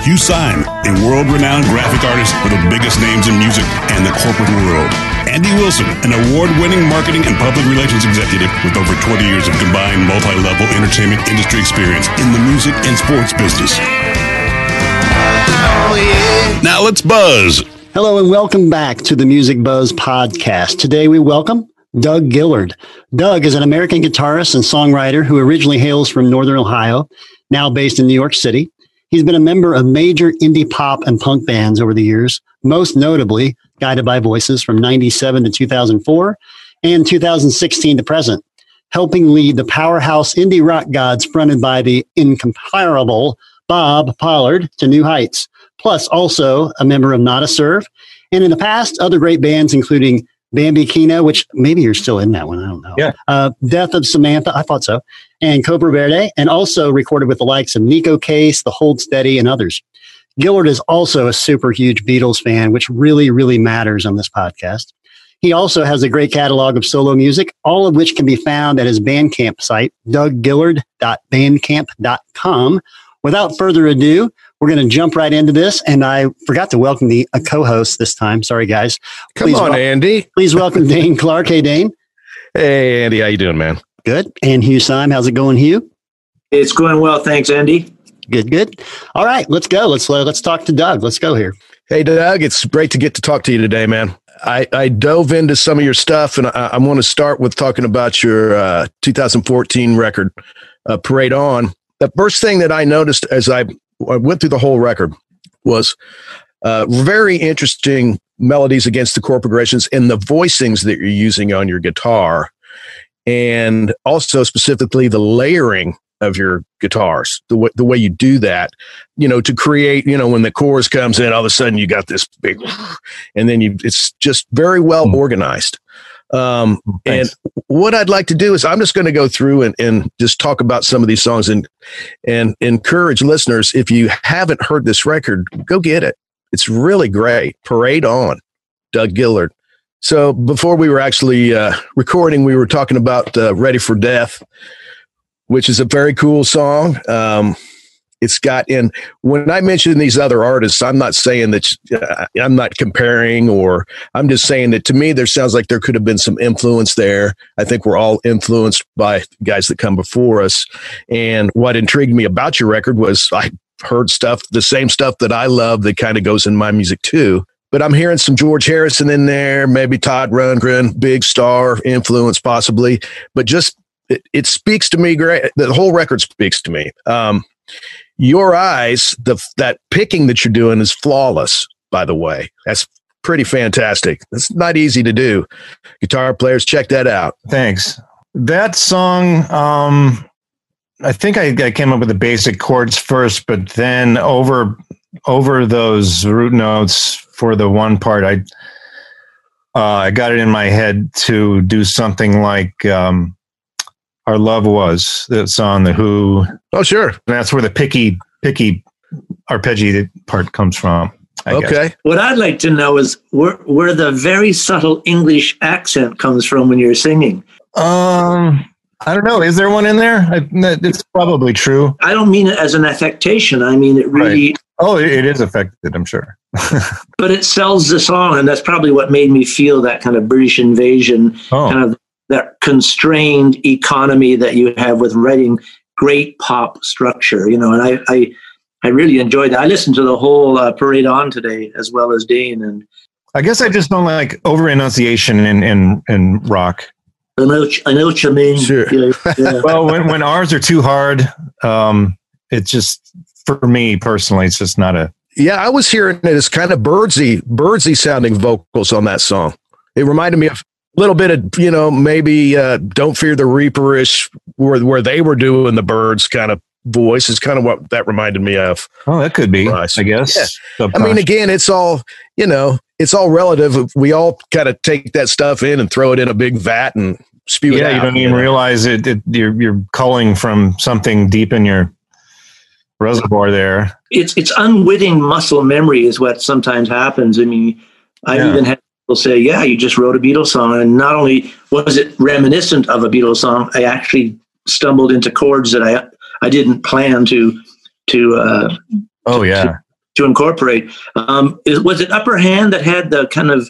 Hugh Syme, a world-renowned graphic artist for the biggest names in music and the corporate world. Andy Wilson, an award-winning marketing and public relations executive with over 20 years of combined multi-level entertainment industry experience in the music and sports business. Now let's buzz. Hello and welcome back to the Music Buzzz podcast. Today we welcome Doug Gillard. Doug is an American guitarist and songwriter who originally hails from Northern Ohio, now based in New York City. He's been a member of major indie pop and punk bands over the years, most notably Guided by Voices from 97 to 2004 and 2016 to present, helping lead the powerhouse indie rock gods fronted by the incomparable Bob Pollard to new heights, plus also a member of Nada Surf. And in the past, other great bands, including Bambi Kino, which maybe you're still in that one. I don't know. Yeah. Uh, Death of Samantha. I thought so. And Cobra Verde, and also recorded with the likes of Neko Case, The Hold Steady, and others. Gillard is also a super huge Beatles fan, which really, really matters on this podcast. He also has a great catalog of solo music, all of which can be found at his Bandcamp site, douggillard.bandcamp.com. Without further ado, we're going to jump right into this. And I forgot to welcome the a co-host this time. Sorry, guys. Come Please on, wel- Andy. Please welcome Dane Clark. Hey, Dane. Hey, Andy, how you doing, man? Good. And Hugh Syme. How's it going, Hugh? It's going well, thanks, Andy. Good, good. All right, let's go. Let's let's talk to Doug. Let's go here. Hey, Doug, it's great to get to talk to you today, man. I, I dove into some of your stuff, and I, I want to start with talking about your uh, 2014 record, uh, Parade On. The first thing that I noticed as I, I went through the whole record was uh, very interesting melodies against the corporations and the voicings that you're using on your guitar, and also specifically the layering of your guitars, the way, the way you do that, you know, to create, you know, when the chorus comes in, all of a sudden you got this big, and then you, it's just very well Hmm. organized. Um, and what I'd like to do is I'm just going to go through and, and just talk about some of these songs and, and encourage listeners. If you haven't heard this record, go get it. It's really great. Parade on, Doug Gillard. So before we were actually uh, recording, we were talking about uh, Ready for Death, which is a very cool song. Um, it's got in when I mention these other artists, I'm not saying that uh, I'm not comparing, or I'm just saying that to me, there sounds like there could have been some influence there. I think we're all influenced by guys that come before us. And what intrigued me about your record was I heard stuff, the same stuff that I love that kind of goes in my music too. But I'm hearing some George Harrison in there, maybe Todd Rundgren, big star influence possibly. But just it, it speaks to me great. The whole record speaks to me. Um, your eyes, the that picking that you're doing is flawless. By the way, that's pretty fantastic. It's not easy to do. Guitar players, check that out. Thanks. That song, um, I think I, I came up with the basic chords first, but then over over those root notes for the one part, I uh, I got it in my head to do something like um, "Our Love Was" that's on the Who. Oh, sure. That's where the picky picky arpeggiated part comes from. I guess. okay. What I'd like to know is where, where the very subtle English accent comes from when you're singing. Um, I don't know. Is there one in there? I, it's probably true. I don't mean it as an affectation. I mean it really Oh, it, it is affected, I'm sure. but it sells the song, and that's probably what made me feel that kind of British invasion, Oh, kind of that constrained economy that you have with writing great pop structure. You know, and I I, I really enjoyed that. I listened to the whole uh, Parade On today as well as Dane, and I guess I just don't like over enunciation in, in, in rock. I know what- I know what you mean. Sure. Yeah, yeah. Well, when, when ours are too hard, um, it's just, for me personally, it's just not a, Yeah, I was hearing it as kind of birdsy, birdsy sounding vocals on that song. It reminded me of a little bit of, you know, maybe uh, "Don't Fear the Reaperish," where where they were doing the birds kind of voice is kind of what that reminded me of. oh, that could be, Right. I guess. Yeah. I mean, again, it's all you know, it's all relative. We all kind of take that stuff in and throw it in a big vat and spew it yeah, out. you don't even know? realize it, it. You're you're calling from something deep in your reservoir there. it's it's unwitting muscle memory is what sometimes happens. I mean, I've Yeah. even had people say, "Yeah, you just wrote a Beatles song," and not only was it reminiscent of a Beatles song, I actually stumbled into chords that I I didn't plan to to uh, Oh yeah, to incorporate. Um, is, was it Upper Hand that had the kind of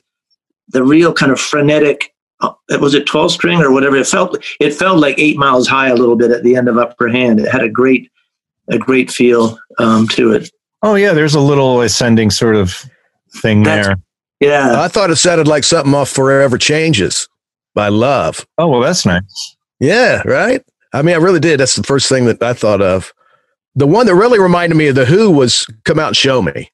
the real kind of frenetic? Uh, was it twelve string or whatever? It felt it felt like Eight Miles High a little bit at the end of Upper Hand. It had a great a great feel um, to it. oh yeah. There's a little ascending sort of thing That's- there. Yeah. I thought it sounded like something off "Forever Changes" by Love. Oh well, that's nice. Yeah, right. I mean, I really did. That's the first thing that I thought of. The one that really reminded me of the Who was "Come Out and Show Me."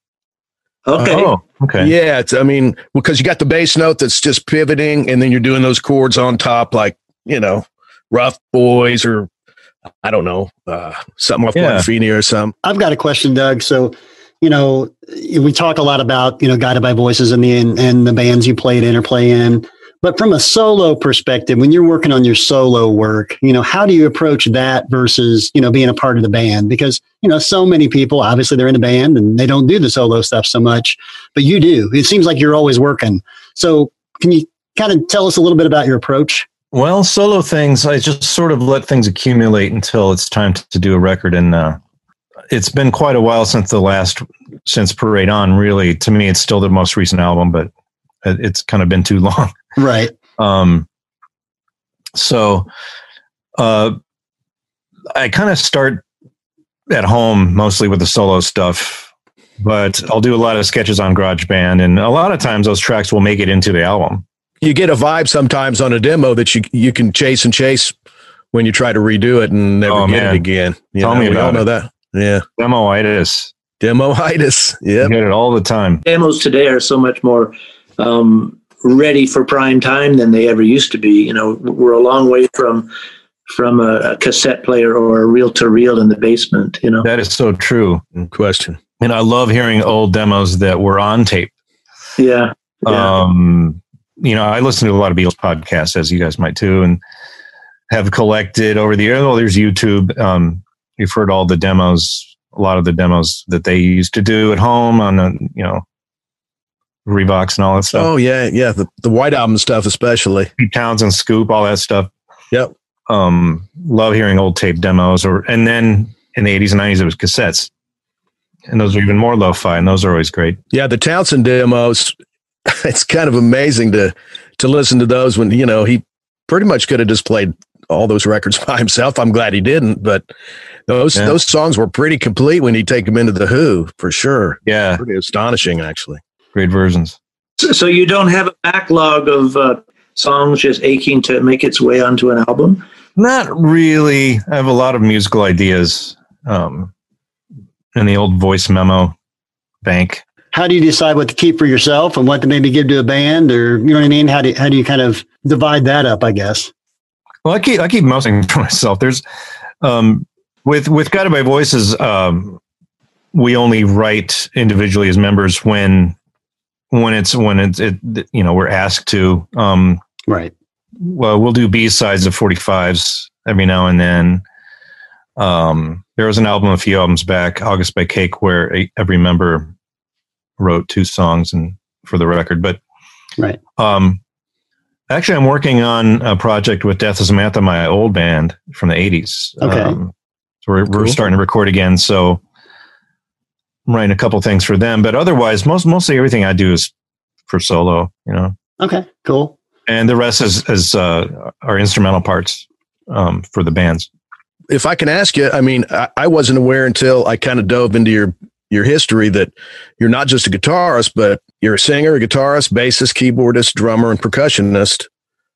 Okay. Oh, okay. Yeah, it's, I mean, because you got the bass note that's just pivoting, and then you're doing those chords on top, like you know, "Rough Boys" or I don't know, uh, something off Yeah. Gwen or something. I've got a question, Doug. So, you know, we talk a lot about, you know, guided by voices and the and, and the bands you played in or play in. But from a solo perspective, when you're working on your solo work, you know, how do you approach that versus, you know, being a part of the band? Because, you know, so many people, obviously they're in a band and they don't do the solo stuff so much, but you do. It seems like you're always working. So can you kind of tell us a little bit about your approach? Well, solo things, I just sort of let things accumulate until it's time to, do a record. And uh, it's been quite a while since the last, since Parade On, really. To me, it's still the most recent album, but it's kind of been too long. Right. Um, so uh, I kind of start at home mostly with the solo stuff, but I'll do a lot of sketches on GarageBand. And a lot of times those tracks will make it into the album. You get a vibe sometimes on a demo that you you can chase and chase when you try to redo it and never Oh, get man. it again. You Tell know, me we all about know it. that. Yeah, Demoitis. demoitis. You Yep. get it all the time. Demos today are so much more um, ready for prime time than they ever used to be. You know, we're a long way from from a, a cassette player or a reel to reel in the basement. You know. That is so true. Question. And I love hearing old demos that were on tape. Yeah. Yeah. Um, you know, I listen to a lot of Beatles podcasts, as you guys might too, and have collected over the years. Oh, there's YouTube. Um, you've heard all the demos, a lot of the demos that they used to do at home on, the, you know, Revox and all that stuff. Oh yeah, yeah. The the White Album stuff, especially. Pete Townshend, Scoop, all that stuff. Yep. Um, love hearing old tape demos, or and then in the 80s and 90s it was cassettes, and those are even more lo-fi, and those are always great. Yeah, the Townshend demos. It's kind of amazing to to listen to those when you know he pretty much could have just played all those records by himself. I'm glad he didn't, but those Yeah. those songs were pretty complete when you take them into the Who for sure. Yeah, Pretty astonishing, actually. Great versions. So, so you don't have a backlog of uh, songs just aching to make its way onto an album. Not really. I have a lot of musical ideas um, in the old voice memo bank. How do you decide what to keep for yourself and what to maybe give to a band or, you know what I mean? How do, how do you kind of divide that up, I guess? Well, I keep I keep most things for myself. There's um, with with Guided by Voices. Um, we only write individually as members when when it's when it's it, you know we're asked to. Um, Right. well, we'll do B sides of 45s every now and then. Um, there was an album a few albums back, August by Cake, where a, every member wrote two songs and for the record. But Right. um, actually, I'm working on a project with Death of Samantha, my old band from the 80s. Okay. Um, so we're, we're starting to record again. So writing a couple things for them, but otherwise, most mostly everything I do is for solo. You know. Okay. Cool. And the rest is is uh, are instrumental parts um, for the bands. If I can ask you, I mean, I, I wasn't aware until I kind of dove into your your history that you're not just a guitarist, but you're a singer, a guitarist, bassist, keyboardist, drummer, and percussionist.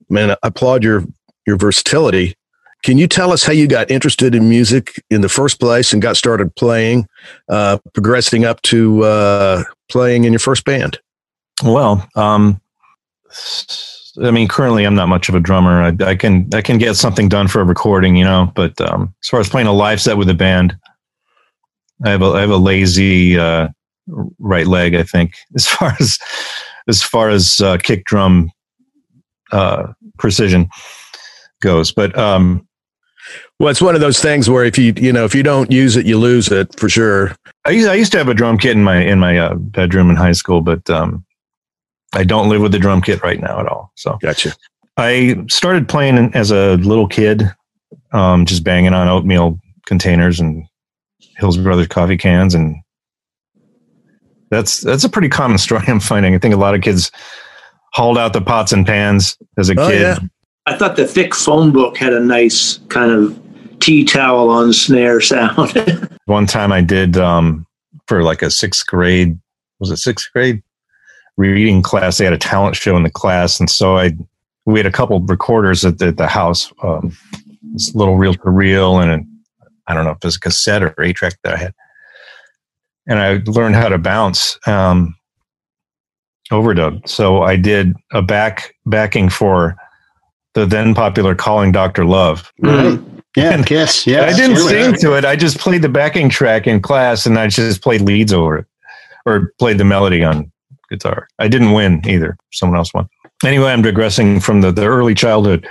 Man, I applaud your your versatility. Can you tell us how you got interested in music in the first place and got started playing, uh, progressing up to uh, playing in your first band? Well, um, I mean, currently I'm not much of a drummer. I, I, can I can get something done for a recording, you know. But um, as far as playing a live set with a band, I have a I have a lazy uh, right leg. I think as far as as far as uh, kick drum uh, precision goes. But um, well, it's one of those things where if you you know if you don't use it, you lose it for sure. I used, I used to have a drum kit in my in my uh, bedroom in high school, but um, I don't live with the drum kit right now at all. So gotcha. I started playing as a little kid, um, just banging on oatmeal containers and Hills Brothers coffee cans, and that's that's a pretty common story I'm finding. I think a lot of kids hauled out the pots and pans as a oh, kid. Yeah. I thought the thick phone book had a nice kind of tea towel on snare sound. One time I did um, for like a sixth grade, was it sixth grade reading class? They had a talent show in the class, and so I we had a couple recorders at the, at the house, um, this little reel to reel, and I don't know if it was a cassette or eight track that I had, and I learned how to bounce. Um, overdub. So I did a back backing for the then popular "Calling Doctor Love." Mm-hmm. Yeah, and Kiss. Yeah, I didn't sing to it. I just played the backing track in class, and I just played leads over it, or played the melody on guitar. I didn't win either. Someone else won. Anyway, I'm digressing from the, the early childhood.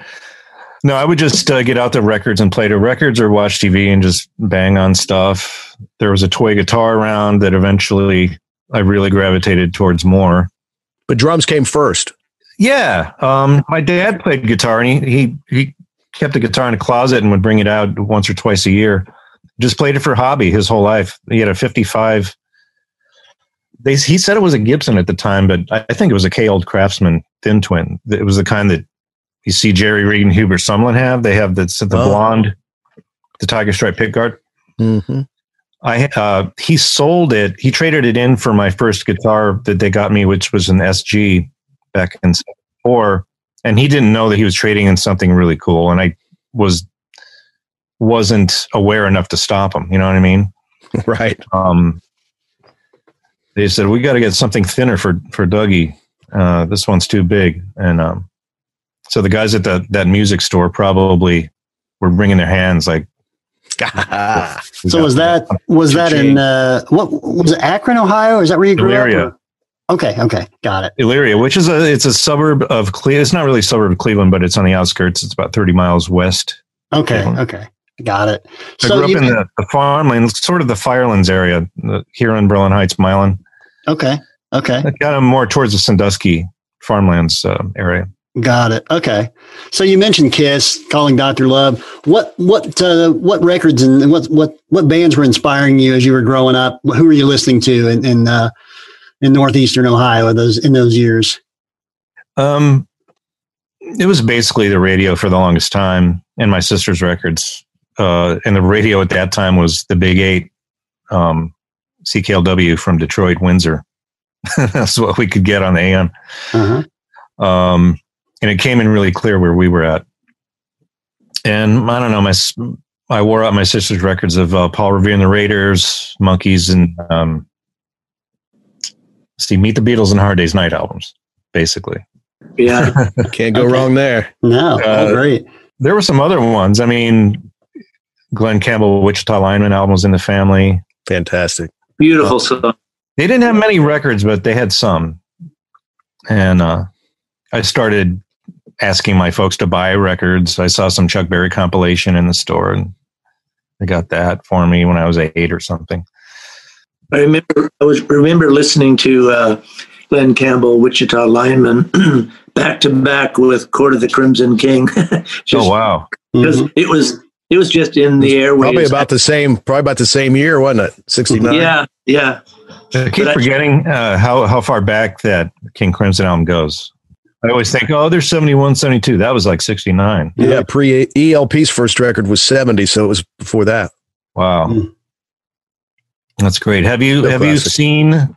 No, I would just uh, get out the records and play the records or watch TV and just bang on stuff. There was a toy guitar around that eventually I really gravitated towards more. But drums came first. Yeah, um, my dad played guitar, and he, he he kept a guitar in a closet and would bring it out once or twice a year. Just played it for hobby his whole life. He had a '55. They, he said it was a Gibson at the time, but I think it was a Kay Old Kraftsman thin twin. It was the kind that you see Jerry Reed and Hubert Sumlin have. They have the the oh. blonde, the tiger stripe pickguard. Mm-hmm. I uh, he sold it. He traded it in for my first guitar that they got me, which was an SG back in '74, and he didn't know that he was trading in something really cool, and I was wasn't aware enough to stop him. You know what I mean? right. Um, they said we got to get something thinner for for Dougie. Uh, this one's too big, and um, so the guys at that that music store probably were bringing their hands like. so was that was that in uh, what was it Akron, Ohio? Is that where you grew Elyria. up? Okay, okay, got it. Elyria, which is a it's a suburb of Cleveland. It's not really a suburb of Cleveland, but it's on the outskirts. It's about thirty miles west. Okay, okay, got it. I so grew up in the, the farmland, sort of the Firelands area, here in Berlin Heights, Milan. Okay, okay. Kind of more towards the Sandusky farmlands uh, area. Got it. Okay. So you mentioned Kiss, calling Doctor Love. What what uh, what records and what what what bands were inspiring you as you were growing up? Who were you listening to And, in, uh, in northeastern Ohio those in those years? Um, it was basically the radio for the longest time, and my sister's records. Uh, and the radio at that time was the Big Eight, um, CKLW from Detroit, Windsor. That's what we could get on the AM. Uh-huh. Um, and it came in really clear where we were at. And I don't know, my I wore out my sister's records of uh, Paul Revere and the Raiders, Monkees, and um, see, Meet the Beatles and Hard Day's Night albums, basically. Yeah, can't go okay. wrong there. No, uh, great. There were some other ones. I mean, Glen Campbell, Wichita Lineman albums in the family. Fantastic, beautiful song. They didn't have many records, but they had some. And uh, I started asking my folks to buy records. I saw some Chuck Berry compilation in the store and they got that for me when I was eight or something. I remember I was remember listening to uh, Glen Campbell, Wichita lineman, back to back with Court of the Crimson King. Just, oh wow! Because mm-hmm. it was It was just in the airwaves. Probably about the same. Probably about the same year, wasn't it? Sixty nine. Yeah, yeah. I keep But I- forgetting uh, how how far back that King Crimson album goes. I always think, oh, there's 71, 72. That was like 69. Yeah, pre ELP's first record was seventy, so it was before that. Wow. Mm. That's great. Have you Real have you seen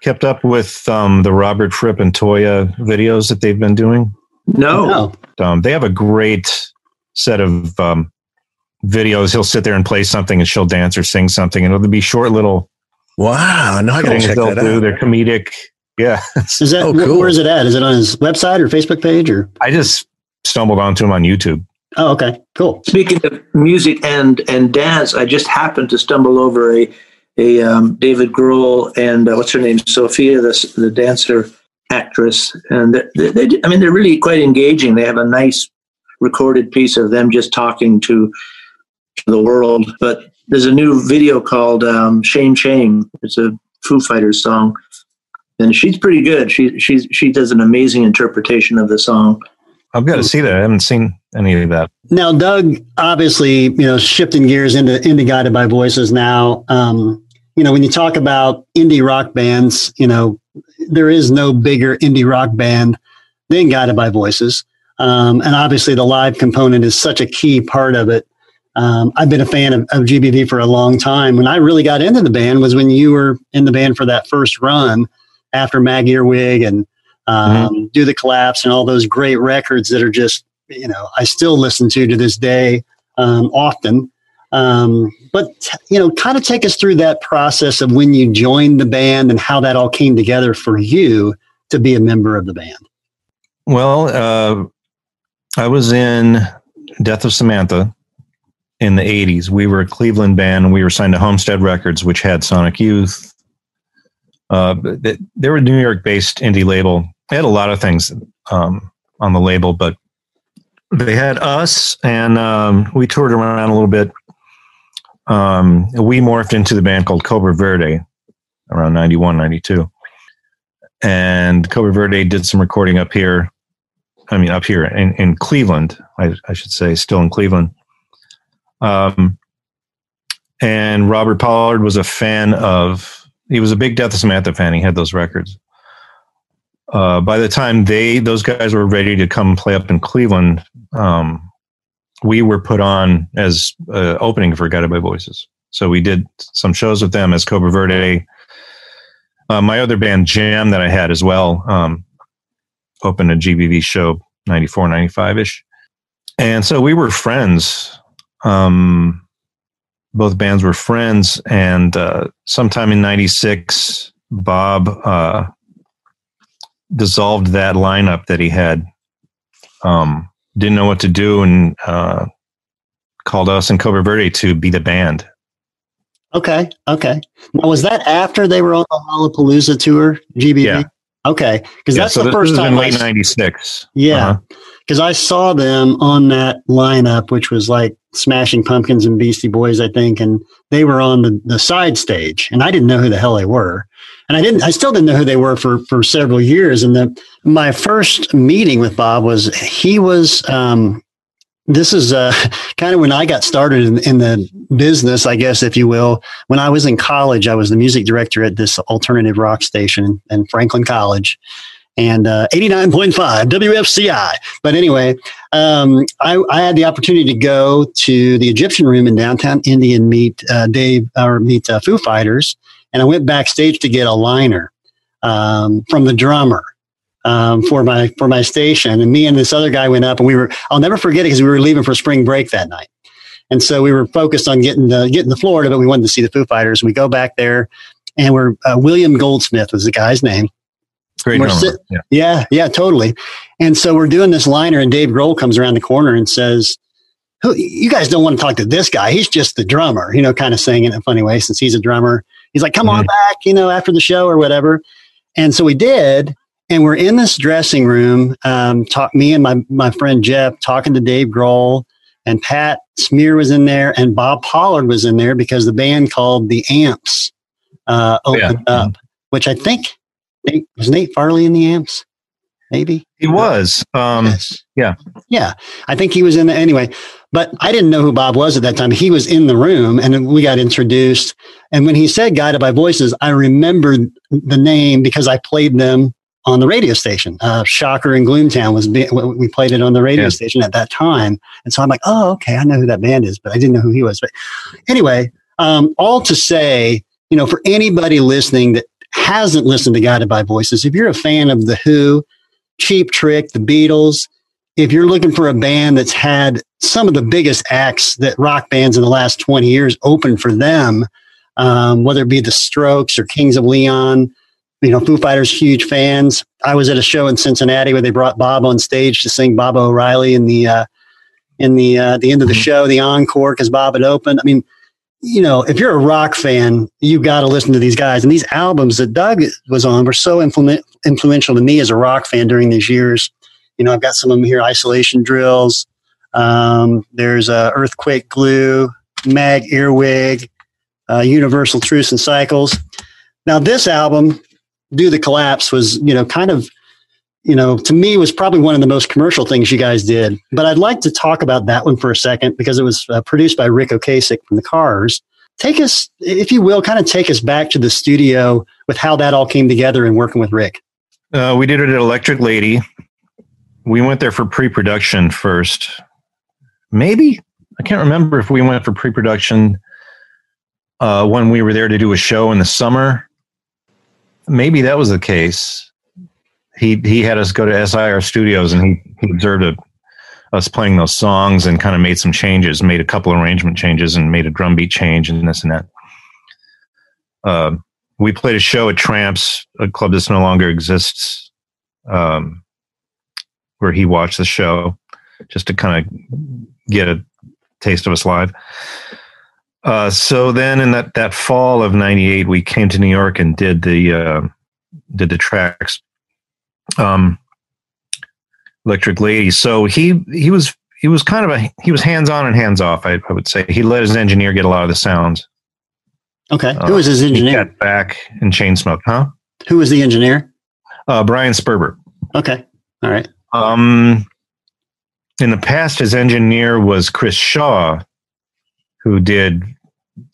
kept up with um, the Robert Fripp and Toyah videos that they've been doing? No. Um, they have a great set of um, videos. He'll sit there and play something, and she'll dance or sing something, and it'll be short little Wow, now I gotta check they'll that do. out. They're comedic. Yeah, is that Oh, cool. where is it at? Is it on his website or Facebook page or? I just stumbled onto him on YouTube. Oh, okay, cool. Speaking of music and and dance, I just happened to stumble over a a um, David Grohl and uh, what's her name, Sophia, the the dancer actress, and they, they, they, I mean, they're really quite engaging. They have a nice recorded piece of them just talking to the world. But there's a new video called um, "Shame Shame." It's a Foo Fighters song, and she's pretty good. She she's she does an amazing interpretation of the song. I've got to see that. I haven't seen any of that. Now, Doug, obviously, you know, shifting gears into into guided by voices. Now, um, you know, when you talk about indie rock bands, you know, there is no bigger indie rock band than Guided by Voices, um, and obviously, the live component is such a key part of it. Um, I've been a fan of, of GBV for a long time. When I really got into the band was when you were in the band for that first run after Mag Earwig and um, Do the Collapse and all those great records that are just you know I still listen to to this day um, often. Um, but you know, kind of take us through that process of when you joined the band and how that all came together for you to be a member of the band. Well, uh, I was in Death of Samantha in the 80s. We were a Cleveland band and we were signed to Homestead Records, which had Sonic Youth. Uh, they, were a New York based indie label. They had a lot of things um, on the label, but they had us and um, we toured around a little bit. Um, we morphed into the band called Cobra Verde around 91, 92. And Cobra Verde did some recording up here I mean, up here in, in Cleveland, I, I should say, still in Cleveland. Um, and Robert Pollard was a fan of, he was a big Death of Samantha fan. He had those records. Uh, by the time they, those guys were ready to come play up in Cleveland, um, we were put on as uh, opening for Guided by Voices. So we did some shows with them as Cobra Verde. Uh, my other band, Gem, that I had as well, um, opened a GBV show 94, 95 ish. And so we were friends. Um, both bands were friends. And uh, sometime in 96, Bob uh, dissolved that lineup that he had. Um, didn't know what to do and uh, called us and Cobra Verde to be the band. Okay, okay. Now, was that after they were on the Lollapalooza tour, GBV? Yeah. Okay, because Yeah, that's so the first time in late '96. Yeah, Uh-huh. Because I saw them on that lineup, which was like Smashing Pumpkins and Beastie Boys, I think, and they were on the, the side stage, and I didn't know who the hell they were, and I didn't, I still didn't know who they were for for several years. And the my first meeting with Bob was he was. Um, this is uh, kind of when I got started in, in the business, I guess, if you will. When I was in college, I was the music director at this alternative rock station in Franklin College and uh, 89.5 WFCI. But anyway, um, I, I had the opportunity to go to the Egyptian Room in downtown Indy and meet uh, Dave or meet uh, Foo Fighters, and I went backstage to get a liner um, from the drummer. Um, for my for my station, and me and this other guy went up, and we were. I'll never forget it because we were leaving for spring break that night, and so we were focused on getting the getting to Florida, but we wanted to see the Foo Fighters. And we go back there, and we're uh, William Goldsmith was the guy's name, Great sit- yeah. yeah, yeah, totally. And so we're doing this liner, and Dave Grohl comes around the corner and says, Who, "You guys don't want to talk to this guy? He's just the drummer," you know, kind of saying it in a funny way since he's a drummer. He's like, "Come on back," you know, after the show or whatever. And so we did, and we're in this dressing room. Um, talk me and my my friend Jeff talking to Dave Grohl, and Pat Smear was in there, and Bob Pollard was in there because the band called the Amps uh, Yeah. opened up, which I think Nate, was Nate Farley in the Amps. maybe He was. Um, Yes. yeah. Yeah. I think he was in the anyway, but I didn't know who Bob was at that time. He was in the room and we got introduced. And when he said Guided by Voices, I remembered the name because I played them on the radio station. Uh, Shocker in Gloomtown was, be- we played it on the radio Yeah. station at that time. And so I'm like, oh, okay, I know who that band is, but I didn't know who he was. But anyway, um, all to say, you know, for anybody listening that hasn't listened to Guided by Voices, if you're a fan of The Who, Cheap Trick, The Beatles, if you're looking for a band that's had some of the biggest acts that rock bands in the last 20 years open for them, um, whether it be the Strokes or Kings of Leon, you know, Foo Fighters, huge fans. I was at a show in Cincinnati where they brought Bob on stage to sing Baba O'Riley in the uh, in the uh, the end of the show, the encore, because Bob had opened. I mean, you know, if you're a rock fan, you got to listen to these guys. And these albums that Doug was on were so influ- influential to me as a rock fan during these years. You know, I've got some of them here: Isolation Drills. Um, there's uh, Earthquake Glue, Mag Earwig, uh, Universal Truths and Cycles. Now, this album, Do the Collapse, was you know kind of you know to me was probably one of the most commercial things you guys did. But I'd like to talk about that one for a second because it was uh, produced by Ric Ocasek from the Cars. Take us, if you will, kind of take us back to the studio with how that all came together and working with Ric. Uh, we did it at Electric Lady. We went there for pre-production first. Maybe I can't remember if we went for pre-production uh, when we were there to do a show in the summer. Maybe that was the case. He he had us go to SIR Studios and he, he observed a, us playing those songs and kind of made some changes, made a couple arrangement changes and made a drum beat change and this and that. Uh, we played a show at Tramps, a club that's no longer exists, um, where he watched the show just to kind of get a taste of us live. Uh, so then in that, that fall of 98, we came to New York and did the, uh, did the tracks, um, Electric Lady. So he, he was, he was kind of a, he was hands on and hands off. I, I would say he let his engineer get a lot of the sounds. Okay, Uh, who was his engineer? back in Chainsmoke, huh? Who was the engineer? Uh, Brian Sperber. Okay, all right. Um, in the past, his engineer was Chris Shaw, who did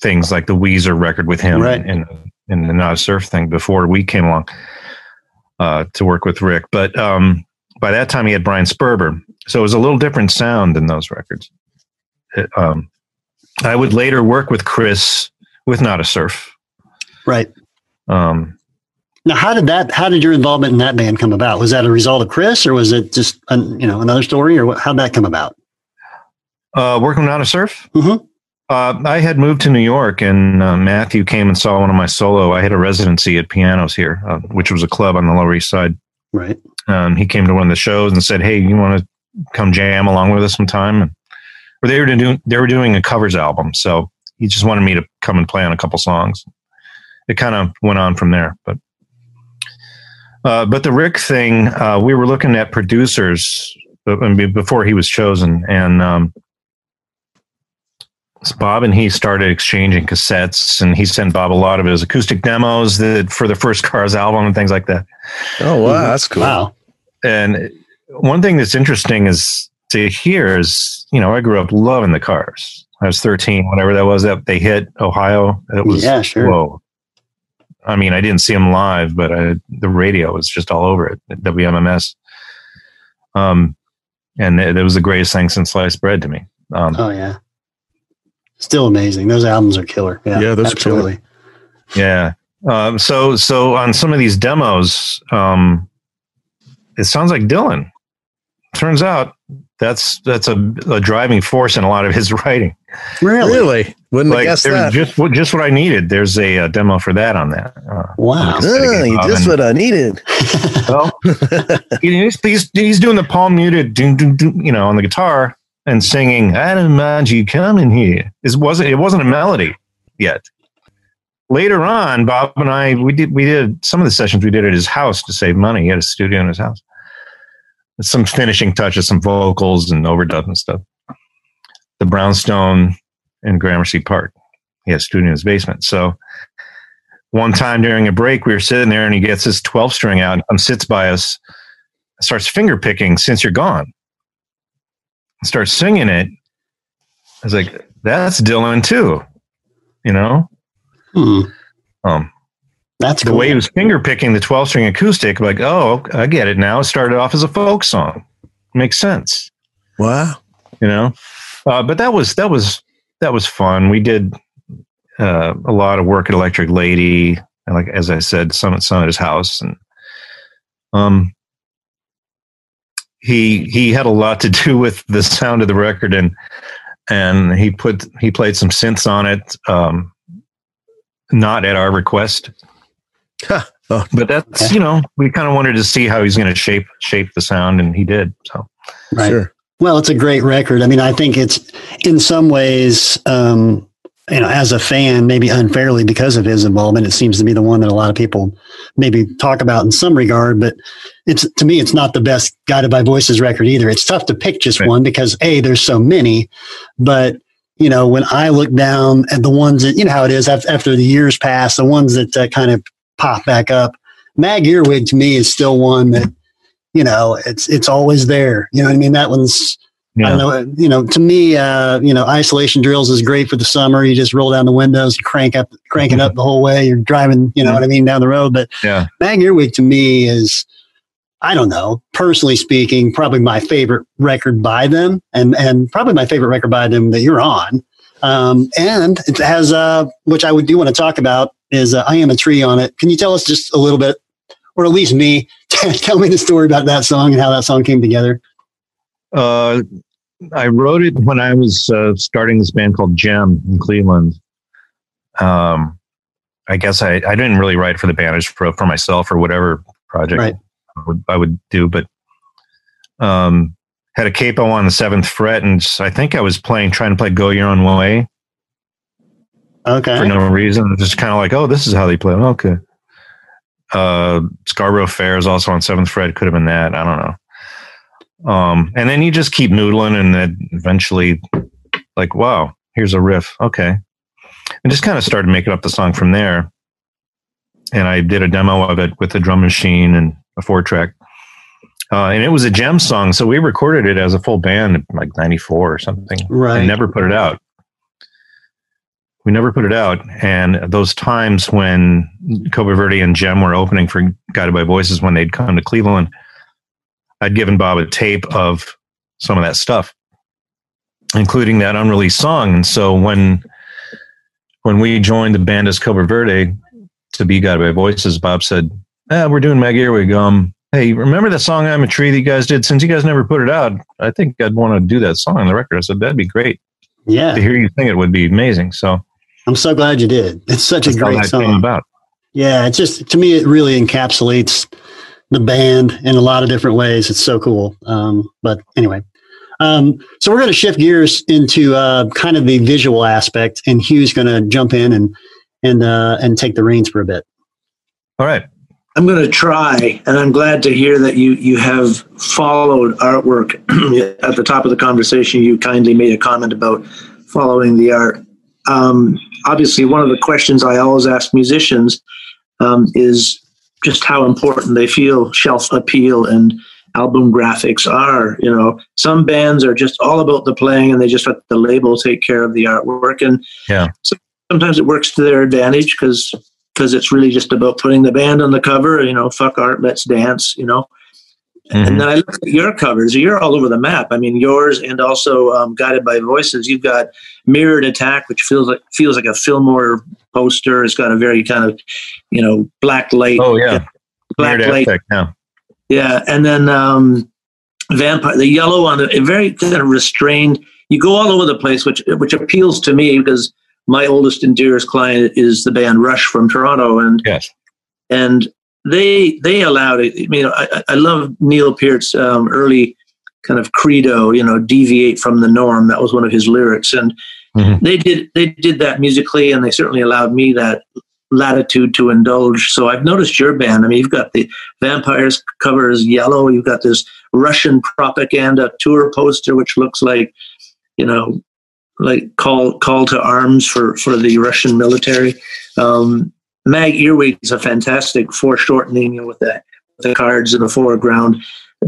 things like the Weezer record with him Right. and and the Nada Surf thing before we came along uh, to work with Ric. But um, by that time, he had Brian Sperber, so it was a little different sound than those records. It, um, I would later work with Chris with Nada Surf. Right. Um, Now, how did that? How did your involvement in that band come about? Was that a result of Chris, or was it just an, you know another story, or how did that come about? uh, working with Nada Surf. Mhm. Uh, I had moved to New York, and uh, Matthew came and saw one of my solo. I had a residency at Pianos here, uh, which was a club on the Lower East Side. Right. Um, he came to one of the shows and said, "Hey, you want to come jam along with us sometime?" And, or they were doing they were doing a covers album, so he just wanted me to come and play on a couple songs. It kind of went on from there, but uh, but the Ric thing, uh, we were looking at producers uh, before he was chosen, and um, Bob and he started exchanging cassettes, and he sent Bob a lot of his acoustic demos that for the first Cars album and things like that. Oh wow, that's cool. Wow. And one thing that's interesting is to hear is, you know, I grew up loving the Cars. I was 13, whatever that was that they hit Ohio. It was Yeah, sure. whoa. I mean, I didn't see them live, but I, the radio was just all over it at WMMS. Um, and it, it was the greatest thing since sliced bread to me. Um, Oh yeah. Still amazing. Those albums are killer. Yeah. Yeah, those are killer. absolutely. Yeah. Um, so so on some of these demos, um, it sounds like Dylan. Turns out that's that's a, a driving force in a lot of his writing. Really? Really? Wouldn't have Like guessed there's that. just what just what I needed. There's a, uh demo for that on that. Uh, Wow. You just what I needed. well, he's, he's he's doing the palm muted, doom, doom, doom, you know, on the guitar and singing. I don't mind you coming here. It wasn't it wasn't a melody yet. Later on, Bob and I we did we did some of the sessions we did at his house to save money. He had a studio in his house. Some finishing touches, some vocals and overdub and stuff. The Brownstone in Gramercy Park. He has a studio in his basement. So one time during a break, we were sitting there and he gets his 12 string out and sits by us starts finger picking since you're gone. Starts singing it. I was like, that's Dylan too, you know? Hmm. Um, That's the cool. way he was finger picking the 12 string acoustic, like, oh, I get it now. It started off as a folk song. Makes sense, Wow. you know? Uh, but that was, that was, that was fun. We did uh, a lot of work at Electric Lady, and like, as I said, some at some at his house. And, um, he, he had a lot to do with the sound of the record and, and he put, he played some synths on it. Um, not at our request, Huh. Oh, but that's you know we kind of wanted to see how he's going to shape shape the sound and he did so Right. Sure. Well, it's a great record. I mean, I think it's in some ways, um, you know, as a fan, maybe unfairly because of his involvement, it seems to be the one that a lot of people maybe talk about in some regard. But it's to me, it's not the best Guided by Voices record either. It's tough to pick just Right. one because a there's so many, but you know, when I look down at the ones that you know how it is after the years pass, the ones that uh, kind of pop back up. Mag Earwig to me is still one that you know it's it's always there. You know what I mean? That one's I don't know. You know, to me, uh, you know, isolation drills is great for the summer. You just roll down the windows, crank up, crank it up the whole way. You're driving, you know what I mean, down the road. But yeah Mag Earwig to me is, I don't know, personally speaking, probably my favorite record by them, and and probably my favorite record by them that you're on. Um, and it has, uh, which I would do want to talk about, is uh, I am a tree on it. Can you tell us just a little bit, or at least me, tell me the story about that song and how that song came together? Uh i wrote it when i was uh, starting this band called gem in cleveland um i guess i i didn't really write for the band I just wrote for myself or whatever project Right. I, would, I would do but um had a capo on the seventh fret and just- i think i was playing trying to play go your own way Okay. for no reason. Just kind of like, oh, this is how they play. Okay. Uh, Scarborough Fair is also on seventh fret. Could have been that. I don't know. Um, and then you just keep noodling, and then eventually, like, wow, here's a riff. Okay, and just kind of started making up the song from there. And I did a demo of it with a drum machine and a four track. Uh, and it was a gem song, so we recorded it as a full band, in, like '94 or something Right. and never put it out. We never put it out. And those times when Cobra Verde and Gem were opening for Guided by Voices when they'd come to Cleveland, I'd given Bob a tape of some of that stuff, including that unreleased song. And so when when we joined the band as Cobra Verde to be Guided by Voices, Bob said, ah, we're doing Mag Earwig. Um, hey, remember that song I'm a Tree that you guys did? Since you guys never put it out, I think I'd want to do that song on the record. I said, that'd be great Yeah. to hear you sing it would be amazing. So I'm so glad you did. It's such a great song. about. Yeah, it's just to me, it really encapsulates the band in a lot of different ways. It's so cool. Um, but anyway, um, so we're going to shift gears into uh, kind of the visual aspect, and Hugh's going to jump in and and uh, and take the reins for a bit. All right. I'm going to try, and I'm glad to hear that you you have followed artwork. At the top of the conversation, you kindly made a comment about following the art. Um, obviously, one of the questions I always ask musicians um, is just how important they feel shelf appeal and album graphics are. You know, some bands are just all about the playing, and they just let the label take care of the artwork. And Yeah. so- sometimes it works to their advantage because because it's really just about putting the band on the cover. You know, fuck art, let's dance. You know. Mhm. And then I look at your covers. You're all over the map. I mean, yours and also um, guided by voices. You've got mirrored attack, which feels like feels like a Fillmore poster. It's got a very kind of, you know, black light. Oh yeah. black Weird light. aspect, yeah. Yeah, and then um, vampire, the yellow on it, very kind of restrained. You go all over the place, which which appeals to me because my oldest and dearest client is the band Rush from Toronto, and Yes. and they they allowed it. I mean, I, I I love Neil Peart's um, early kind of credo, you know, deviate from the norm. That was one of his lyrics, and Mhm. they did they did that musically, and they certainly allowed me that latitude to indulge. So I've noticed your band. I mean, you've got the vampires cover is yellow. You've got this Russian propaganda tour poster, which looks like, you know, like call call to arms for for the Russian military. Um, Mag Earwig is a fantastic foreshortening you know, with the the cards in the foreground.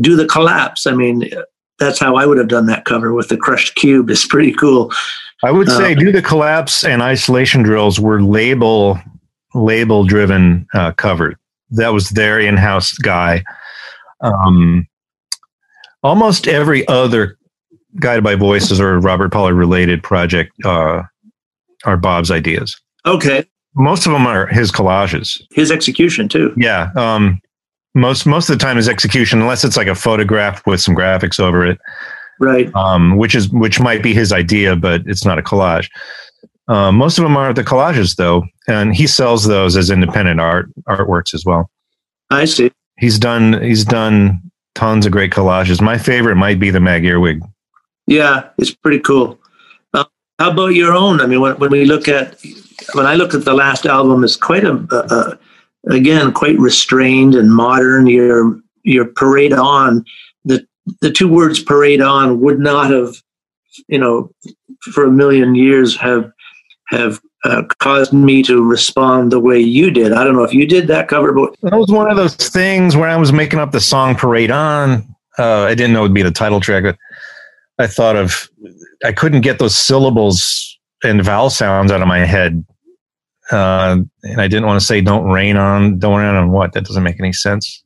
do the collapse. I mean, that's how I would have done that cover with the crushed cube. It's pretty cool. I would say uh, do the collapse and isolation drills were label label driven uh, cover. That was their in house guy. Um, almost every other guided by voices or Robert Pollard related project uh, are Bob's ideas. Okay. Most of them are his collages. His execution too. Yeah. Um, most most of the time is execution, unless it's like a photograph with some graphics over it. Right. Um, which is which might be his idea, but it's not a collage. Uh, most of them are the collages though, and he sells those as independent art artworks as well. I see. He's done he's done tons of great collages. My favorite might be the Mag Earwig. Yeah, it's pretty cool. Uh, how about your own? I mean, when, when we look at when I look at the last album, it's quite a, a, a again quite restrained and modern. Your your parade on the two words parade on would not have you know for a million years have have uh, caused me to respond the way you did. I don't know if you did that cover, but that was one of those things where I was making up the song "Parade On." Uh, I didn't know it'd be the title track, but I thought of I couldn't get those syllables and vowel sounds out of my head, uh, and I didn't want to say "Don't rain on." Don't rain on what? That doesn't make any sense.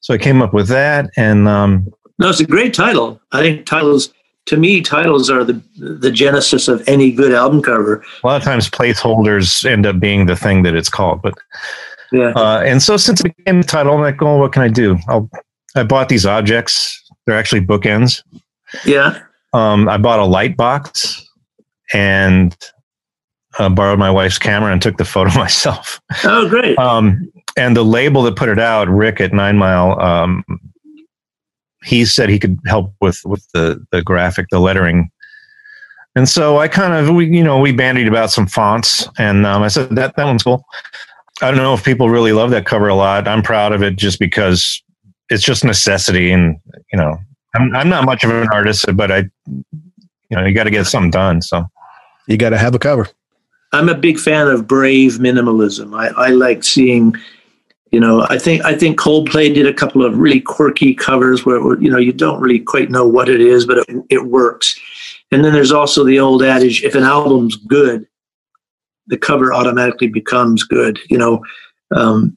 So I came up with that, and um, no, it's a great title. I think titles to me, titles are the the genesis of any good album cover. A lot of times, placeholders end up being the thing that it's called. But yeah, uh, and so since it became the title, I'm like, oh, what can I do? I'll I bought these objects. They're actually bookends. Yeah. Um, I bought a light box and uh, borrowed my wife's camera and took the photo myself. Oh, great. Um, and the label that put it out, Rick at Nine Mile, um, he said he could help with with the the graphic, the lettering. And so I kind of we you know we bandied about some fonts, and um, I said that that one's cool. I don't know if people really love that cover a lot. I'm proud of it just because it's just necessity, and you know I'm I'm not much of an artist, but I you know you got to get something done. So you got to have a cover. I'm a big fan of brave minimalism. I, I like seeing you know, I think I think Coldplay did a couple of really quirky covers where you know you don't really quite know what it is, but it, it works. And then there's also the old adage: if an album's good, the cover automatically becomes good. You know, um,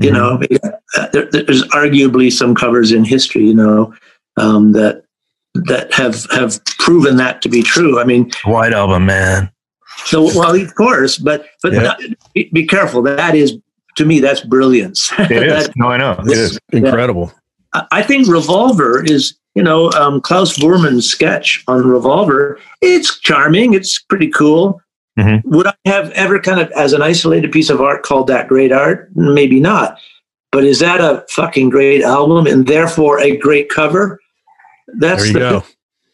you mm-hmm. know, there, there's arguably some covers in history, you know, um, that that have have proven that to be true. I mean, White Album, man. So, well, of course, but but not, be, careful. That is to me, that's brilliance. It is. no, I know. It is incredible. I think Revolver is, you know, um, Klaus Voormann's sketch on Revolver. It's charming. It's pretty cool. Mm-hmm. Would I have ever kind of, as an isolated piece of art, called that great art? Maybe not. But is that a fucking great album and therefore a great cover? That's the, go.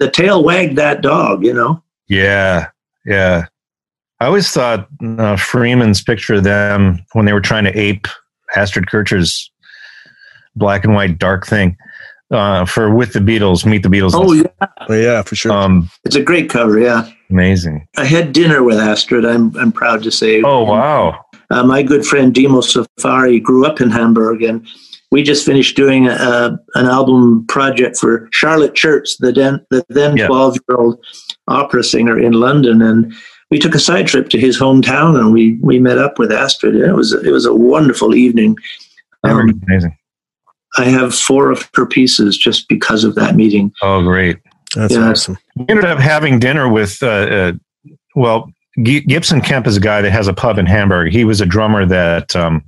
the tail wagged that dog, you know? Yeah. Yeah. I always thought uh, Freeman's picture of them when they were trying to ape Astrid Kirchherr's black and white dark thing uh, for with the Beatles, meet the Beatles. Oh yeah, oh, yeah, for sure. Um, it's a great cover. Yeah, amazing. I had dinner with Astrid. I'm I'm proud to say. Oh wow. Uh, my good friend Dimo Safari grew up in Hamburg, and we just finished doing a, an album project for Charlotte Church, the then the then twelve year old opera singer in London, and we took a side trip to his hometown and we we met up with Astrid. It was it was a wonderful evening. Um, amazing. I have four of her pieces just because of that meeting. Oh, great! That's yeah. awesome. We ended up having dinner with, uh, uh, well, G- Gibson Kemp is a guy that has a pub in Hamburg. He was a drummer that um,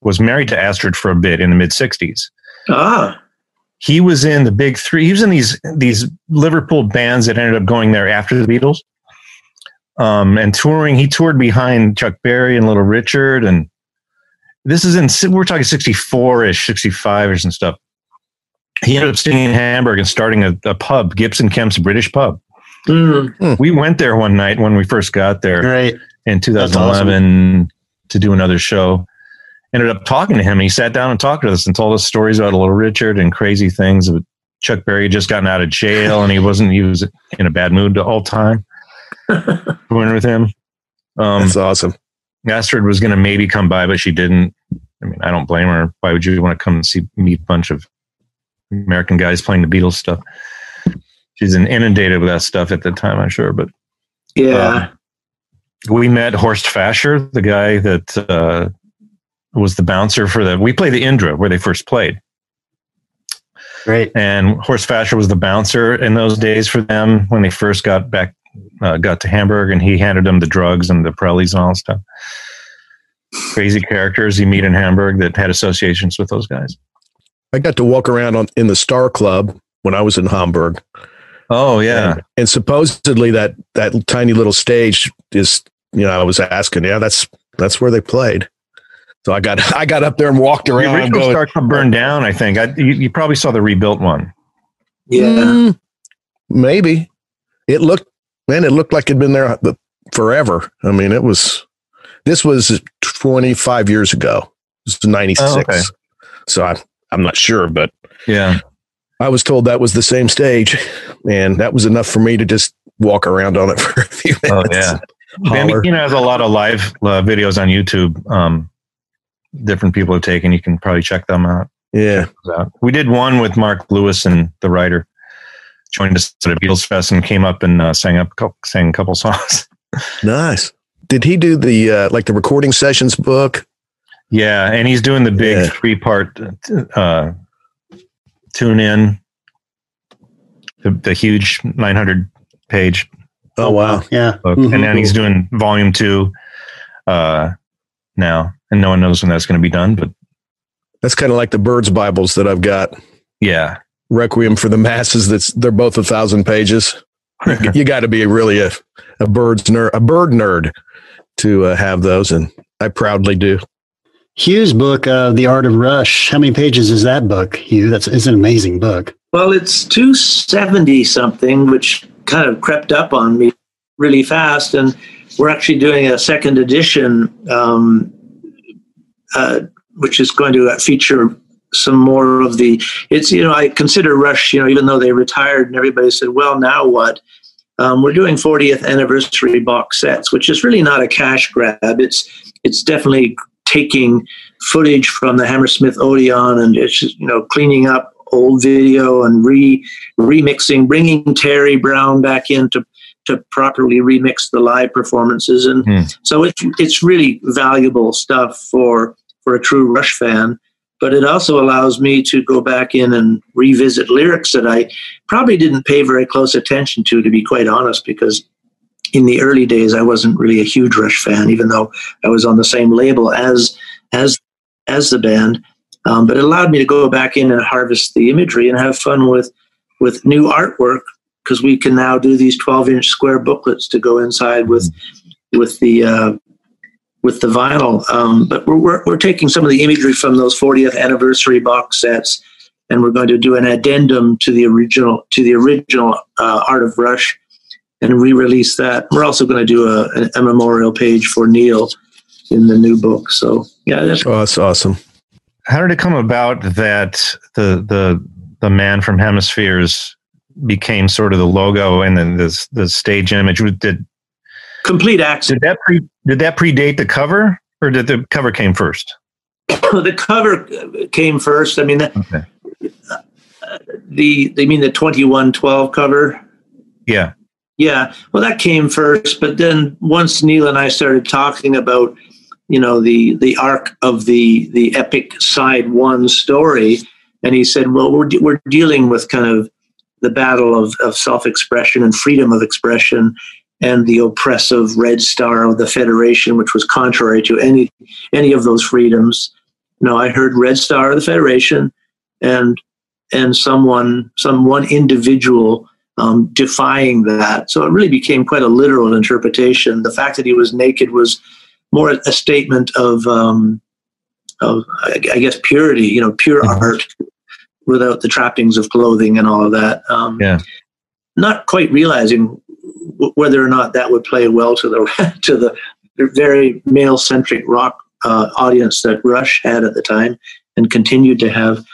was married to Astrid for a bit in the mid '60s. Ah. He was in the big three. He was in these these Liverpool bands that ended up going there after the Beatles um, and touring. He toured behind Chuck Berry and Little Richard, and this is in we're talking sixty four ish, sixty five ish and stuff. He ended up staying in Hamburg and starting a, a pub, Gibson Kemp's British Pub. Mm. We went there one night when we first got there, right in 2011 awesome. to do another show. Ended up talking to him. He sat down and talked to us and told us stories about Little Richard and crazy things. Chuck Berry had just gotten out of jail and he wasn't he was in a bad mood the whole time. Went with him. Um, That's awesome. Astrid was going to maybe come by, but she didn't. I mean, I don't blame her. Why would you want to come and see meet a bunch of American guys playing the Beatles stuff. She's inundated with that stuff at the time, I'm sure. But Yeah. um, we met Horst Fascher, the guy that uh, was the bouncer for the. We played the Indra where they first played, Great. and Horst Fascher was the bouncer in those days for them when they first got back, uh, got to Hamburg, and he handed them the drugs and the Prellies and all that stuff. Crazy characters you meet in Hamburg that had associations with those guys. I got to walk around on, in the Star Club when I was in Hamburg. Oh yeah, And, and supposedly that that tiny little stage is, you know, I was asking, yeah, that's that's where they played. So I got I got up there and walked around. and original going, Star Club burned down. I think I, you, you probably saw the rebuilt one. Yeah. "Mm, maybe it looked man, it looked like it'd been there forever. I mean, it was. This was 25 years ago. This was 96. Oh, okay. So I, I'm not sure, but Yeah, I was told that was the same stage, and that was enough for me to just walk around on it for a few Oh, yeah. Holler. you know, has a lot of live uh, videos on YouTube. Um, different people have taken. You can probably check them out. Yeah. out. We did one with Mark Lewisohn the writer joined us at a Beatles Fest and came up and uh, sang up, a couple, sang a couple songs. Nice. Did he do the uh, like the recording sessions book? yeah, and he's doing the big Yeah. three part uh, tune in, the, the huge nine hundred page Oh wow. Yeah. book, Mhm. and then he's doing volume two uh, now, and no one knows when that's going to be done. But That's kind of like the Byrds Bibles that I've got. yeah, Requiem for the Masses. That's they're both a thousand pages. you got to be really a a Byrds nerd, a bird nerd, to uh, have those, and I proudly do. Hugh's book, uh, The Art of Rush. How many pages is that book, Hugh? That's it's an amazing book. Well, it's 270 something, which kind of crept up on me really fast. And we're actually doing a second edition, um, uh, which is going to feature some more of the. It's, you know, I consider Rush, you know, even though they retired and everybody said, well, now what? Um, we're doing 40th anniversary box sets, which is really not a cash grab. It's it's definitely taking footage from the Hammersmith Odeon and it's just, you know cleaning up old video and re remixing, bringing Terry Brown back in to to properly remix the live performances, and Hmm. so it's it's really valuable stuff for for a true Rush fan. But it also allows me to go back in and revisit lyrics that I probably didn't pay very close attention to, to be quite honest, because in the early days I wasn't really a huge Rush fan, even though I was on the same label as as as the band. Um, but it allowed me to go back in and harvest the imagery and have fun with with new artwork because we can now do these 12 inch square booklets to go inside with with the uh, with the vinyl. Um, but we're, we're we're taking some of the imagery from those 40th anniversary box sets, and we're going to do an addendum to the original to the original uh, Art of Rush, and re-release that. We're also going to do a, a memorial page for Neil in the new book. So yeah, that's Oh, that's awesome. how did it come about that the the the man from Hemispheres became sort of the logo and then this the stage image? Did complete accident. did that pre did that predate the cover or did the cover came first? the cover came first. I mean, the, Okay. the they mean the twenty one twelve cover. Yeah. Yeah, well, that came first, but then once Neil and I started talking about, you know, the the arc of the the epic side one story, and he said, well, we're de- we're dealing with kind of the battle of of self expression and freedom of expression, and the oppressive Red Star of the Federation, which was contrary to any any of those freedoms. No, I heard Red Star of the Federation, and and someone some one individual um, defying that. So it really became quite a literal interpretation. The fact that he was naked was more a statement of, um, of I guess, purity. You know, pure Mhm. art without the trappings of clothing and all of that. Um, Yeah. Not quite realizing whether or not that would play well to the to the very male centric rock uh, audience that Rush had at the time and continued to have.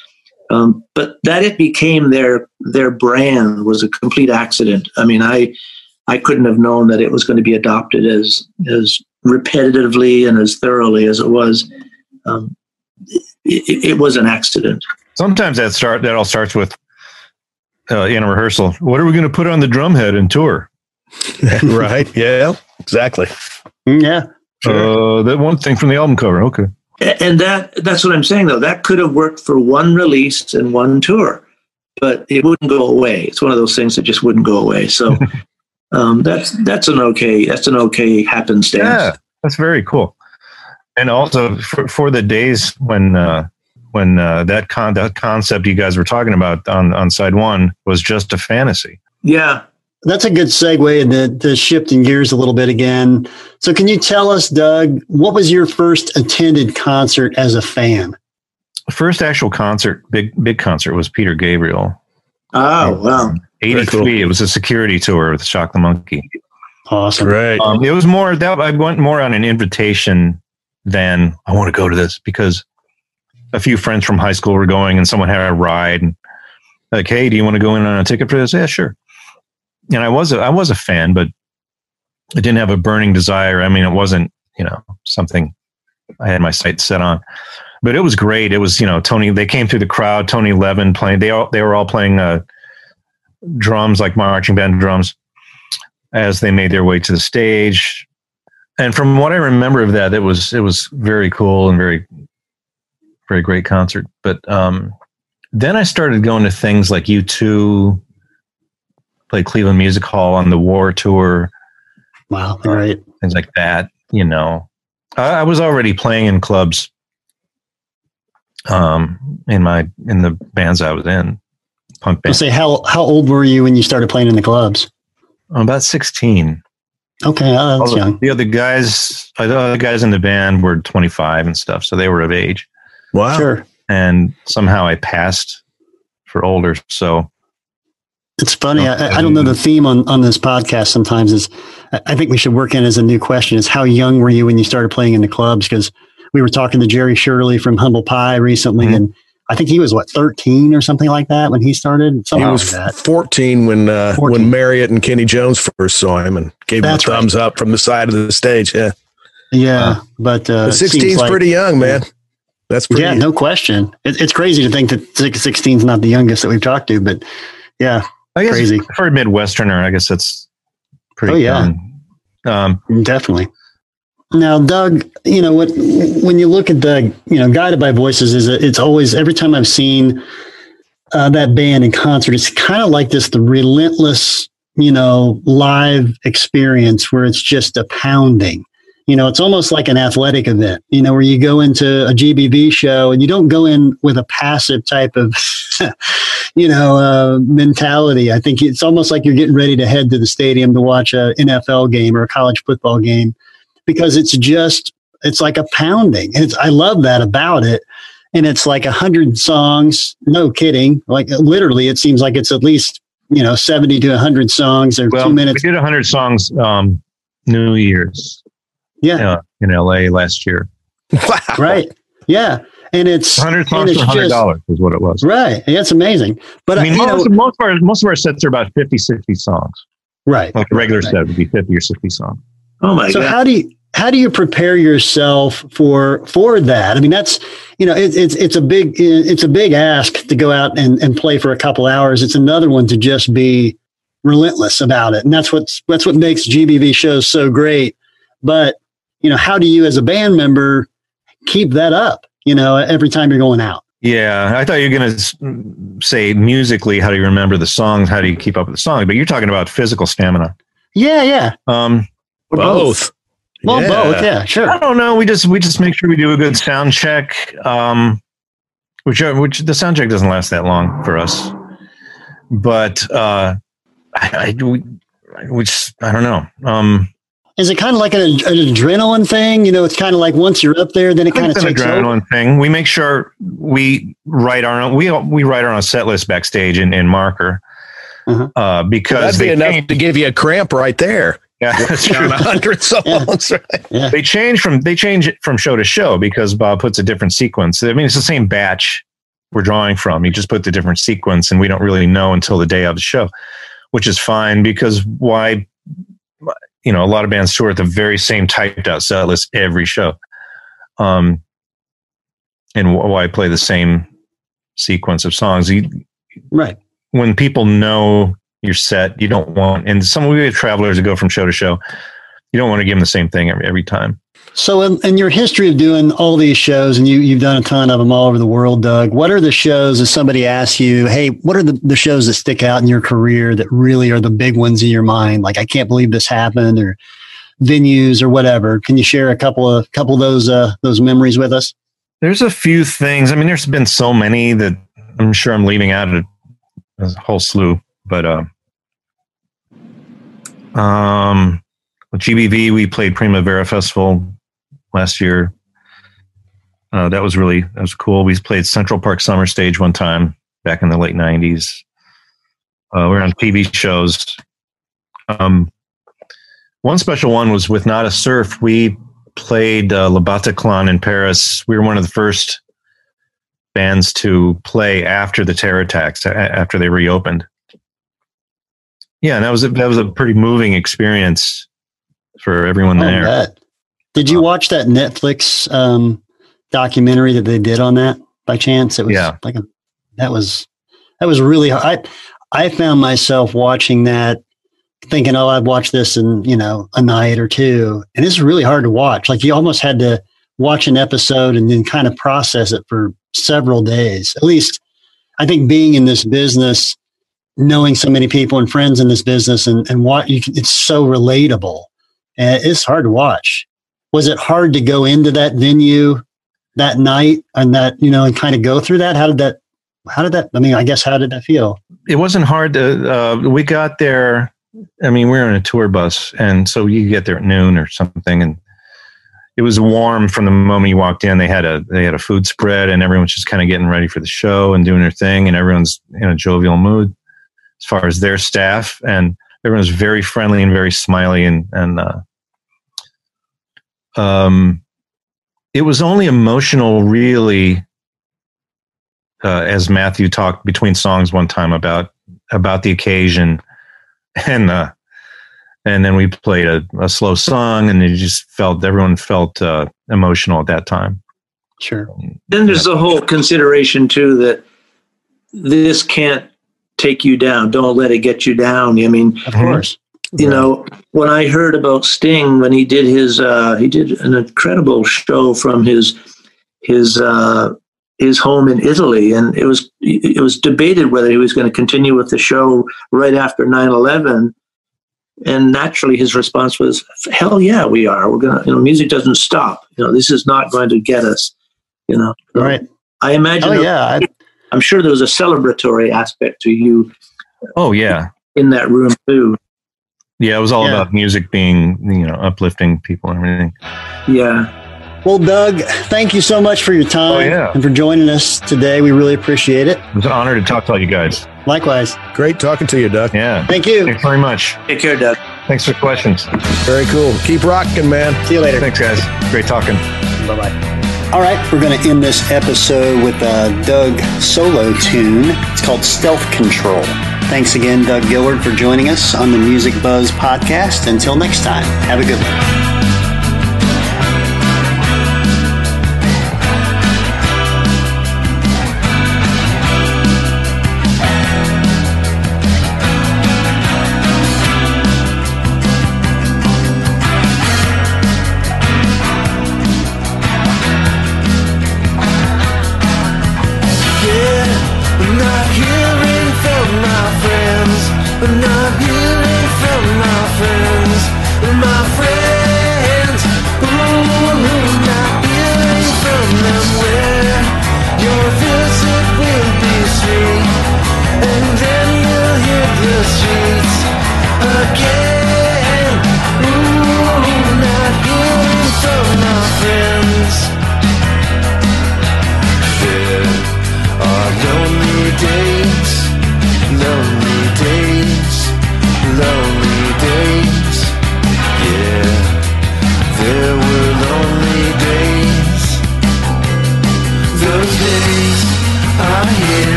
Um, but that it became their their brand was a complete accident. I mean, I I couldn't have known that it was going to be adopted as as repetitively and as thoroughly as it was. Um, it, it was an accident. Sometimes that start that all starts with uh, in a rehearsal. What are we going to put on the drumhead and tour? right. Yeah. Exactly. Yeah. Uh, that one thing from the album cover. Okay. And that that's what I'm saying though. That could have worked for one release and one tour, but it wouldn't go away. It's one of those things that just wouldn't go away. So um, that's that's an okay that's an okay happenstance. Yeah, that's very cool. And also for, for the days when uh, when uh, that con that concept you guys were talking about on on side one was just a fantasy. Yeah. That's a good segue into to shifting gears a little bit again. So, can you tell us, Doug, what was your first attended concert as a fan? The first actual concert, big big concert, was Peter Gabriel. Oh wow. Eighty three. cool. It was a security tour with Shock the Monkey. Awesome. Right. Um, it was more that I went more on an invitation than I want to go to this because a few friends from high school were going and someone had a ride and like, hey, do you want to go in on a ticket for this? Yeah, sure. And I was a, I was a fan, but I didn't have a burning desire. I mean, it wasn't you know something I had my sights set on. But it was great. It was you know Tony. They came through the crowd. Tony Levin playing. They all they were all playing uh, drums like marching band drums as they made their way to the stage. And from what I remember of that, it was it was very cool and very very great concert. But um, then I started going to things like U two, played Cleveland Music Hall on the War tour, Wow. all right. things like that. You know, I, I was already playing in clubs. Um, in my in the bands I was in, punk I'll say, how how old were you when you started playing in the clubs? I'm about sixteen. Okay, oh, that's the, young. the other guys, uh, the other guys in the band were 25 and stuff, so they were of age. Wow. Sure. And somehow I passed for older. So It's funny. I, I don't know the theme on, on this podcast sometimes is I think we should work in as a new question is how young were you when you started playing in the clubs? Because we were talking to Jerry Shirley from Humble Pie recently, Mhm. and I think he was what, 13 or something like that when he started? He was like that. 14 when uh, 14. when Marriott and Kenny Jones first saw him and gave That's him a right. thumbs up from the side of the stage. Yeah, Yeah. But uh, But it 16 is like- pretty young, man. That's pretty. Yeah, no question. It, it's crazy to think that 16 is not the youngest that we've talked to, but yeah, I guess Crazy. for a Midwesterner, I guess that's pretty Oh, yeah. Um, Definitely. Now, Doug, you know what? When you look at the, you know, guided by voices, is a, it's always every time I've seen uh, that band in concert, it's kind of like this the relentless, you know, live experience where it's just a pounding. You know, it's almost like an athletic event. You know, where you go into a GBV show and you don't go in with a passive type of, you know, uh, mentality. I think it's almost like you're getting ready to head to the stadium to watch a NFL game or a college football game because it's just it's like a pounding. It's I love that about it. And it's like a hundred songs. No kidding. Like literally, it seems like it's at least you know seventy to hundred songs or well, two we minutes. did 100 songs um, New Year's Yeah, uh, in LA last year. Wow. right. Yeah, and it's 100 and songs it's for $100 is what it was. right. Yeah, it's amazing. But I mean, you most, know, most, of our, most of our sets are about 50, 60 songs. right. Like a regular Right. set would be 50 or 60 songs. Oh my god. so god. how do you how do you prepare yourself for for that? I mean, that's you know, it, it's it's a big it's a big ask to go out and, and play for a couple hours. It's another one to just be relentless about it, and that's what's that's what makes GBV shows so great. But you know, how do you as a band member keep that up? You know, every time you're going out. Yeah, I thought you were going to say musically, how do you remember the songs? How do you keep up with the songs? But you're talking about physical stamina. Yeah, yeah. Um, Or Both. Well, Yeah. both. Yeah, sure. I don't know. We just we just make sure we do a good sound check. Um, which which the sound check doesn't last that long for us, but uh, I, I we, we just I don't know. Um, Is it kind of like an, an adrenaline thing? You know, it's kind of like once you're up there, then it I kind think of it's an takes over. adrenaline thing. We make sure we write our own. We we write our own set list backstage in, in marker. Uh-huh. Uh, because That'd be they enough change, to give you a cramp right there. yeah, that's true. a hundred songs, right? they change from they change it from show to show because Bob puts a different sequence. I mean, it's the same batch we're drawing from. He just put the different sequence, and we don't really know until the day of the show, which is fine because why? You know, a lot of bands tour at the very same typed out set list every show, um, and wh- why play the same sequence of songs. You, right. When people know your set, you don't want, and some of have travelers that go from show to show. You don't want to give them the same thing every, every time. So, in, in, your history of doing all these shows, and you, you've done a ton of them all over the world, Doug, what are the shows, if somebody asks you, hey, what are the, the shows that stick out in your career that really are the big ones in your mind? Like, I can't believe this happened, or venues, or whatever. Can you share a couple of couple of those uh, those memories with us? There's a few things. I mean, there's been so many that I'm sure I'm leaving out a, a whole slew, but uh, um, with GBV, we played Primavera Festival last year. Uh, that was really that was cool. We played Central Park Summer Stage one time back in the late '90s. Uh, we were on TV shows. Um, one special one was with Nada Surf. We played uh, Le Bataclan in Paris. We were one of the first bands to play after the terror attacks, after they reopened. Yeah, and that was a, that was a pretty moving experience for everyone there. Did you watch that Netflix um, documentary that they did on that by chance? It was yeah. like a, that was that was really hard. I I found myself watching that thinking, oh, I'd watch this in, you know, a night or two. And it's really hard to watch. Like you almost had to watch an episode and then kind of process it for several days. At least I think being in this business, knowing so many people and friends in this business and, and what you can, it's so relatable and it's hard to watch was it hard to go into that venue that night and that you know and kind of go through that? How did that how did that i mean i guess how did that feel? It wasn't hard to uh, we got there i mean we were in a tour bus and so you get there at noon or something and it was warm from the moment you walked in. They had a they had a food spread and everyone's just kind of getting ready for the show and doing their thing and everyone's in a jovial mood as far as their staff and everyone's very friendly and very smiley and and uh, um, it was only emotional, really, uh, as Matthew talked between songs one time about about the occasion, and uh, and then we played a, a slow song, and it just felt everyone felt uh, emotional at that time. Sure. Then there's the whole consideration too that this can't take you down. Don't let it get you down. I mean, of course you know when i heard about sting when he did his uh he did an incredible show from his his uh his home in italy and it was it was debated whether he was going to continue with the show right after 9-11 and naturally his response was hell yeah we are. We're gonna you know music doesn't stop. You know this is not going to get us you know. So right. I imagine oh, yeah I, i'm sure there was a celebratory aspect to you oh yeah. in that room too yeah, it was all yeah. about music being, you know, uplifting people and everything. Yeah. Well, Doug, thank you so much for your oh, time oh, yeah. and for joining us today. We really appreciate it. It was an honor to talk to all you guys. Likewise. Great talking to you, Doug. Yeah. Thank you. Thanks very much. Take care, Doug. Thanks for questions. Very cool. Keep rocking, man. See you later. Thanks, guys. Great talking. Bye bye. All right, we're going to end this episode with a Doug solo tune. It's called Stealth Control. Thanks again, Doug Gillard, for joining us on the Music Buzzz podcast. Until next time, have a good one.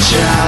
Child